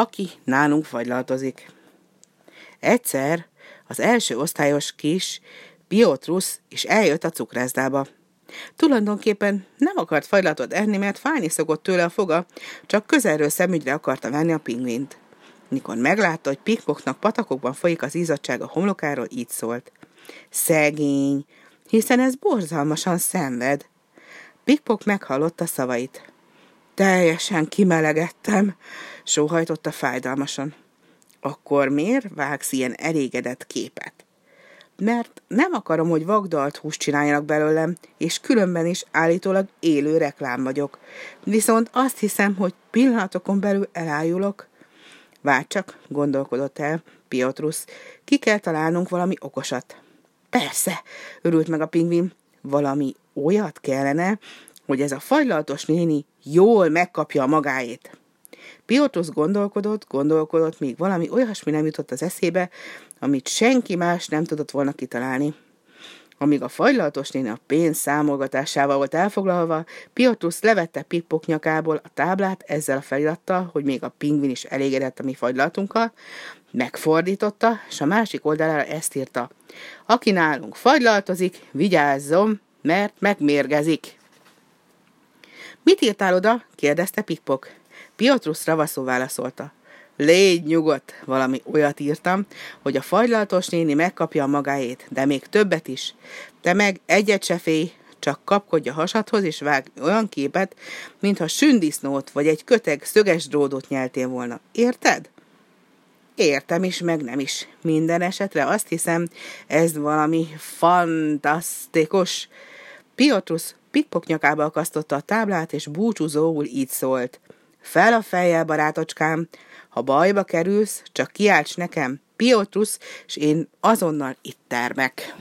aki nálunk fagylaltozik. Egyszer az első osztályos kis Piotrus is eljött a cukrászdába. Tulajdonképpen nem akart fajlatot enni, mert fájni szokott tőle a foga, csak közelről szemügyre akarta venni a pingvint. Mikor meglátta, hogy pikpoknak patakokban folyik az ízadság a homlokáról, így szólt. Szegény, hiszen ez borzalmasan szenved. Pikpok meghallotta szavait. Teljesen kimelegettem, sóhajtotta fájdalmasan. Akkor miért vágsz ilyen elégedett képet? Mert nem akarom, hogy vagdalt húst csináljanak belőlem, és különben is állítólag élő reklám vagyok. Viszont azt hiszem, hogy pillanatokon belül elájulok. Várj csak, gondolkodott el Piotrus, ki kell találnunk valami okosat. Persze, örült meg a pingvin, valami olyat kellene, hogy ez a fajlaltos néni jól megkapja a magáét. Piotrus gondolkodott, gondolkodott, míg valami olyasmi nem jutott az eszébe, amit senki más nem tudott volna kitalálni. Amíg a fajlatos néni a pénz számolgatásával volt elfoglalva, Piotrus levette Pippok nyakából a táblát ezzel a felirattal, hogy még a pingvin is elégedett a mi fagylalatunkkal, megfordította, és a másik oldalára ezt írta. Aki nálunk fagylaltozik, vigyázzom, mert megmérgezik. Mit írtál oda? kérdezte Pippok. Piotrus ravaszul válaszolta. Légy nyugodt, valami olyat írtam, hogy a fagylaltos néni megkapja a magáét, de még többet is. Te meg egyet se félj, csak kapkodj a hasadhoz, és vág olyan képet, mintha sündisznót vagy egy köteg szöges dródot nyeltél volna. Érted? Értem is, meg nem is. Minden esetre azt hiszem, ez valami fantasztikus. Piotrus pikpok nyakába akasztotta a táblát, és búcsúzóul így szólt. Fel a fejjel, barátocskám, ha bajba kerülsz, csak kiálts nekem, Piotrus, és én azonnal itt termek.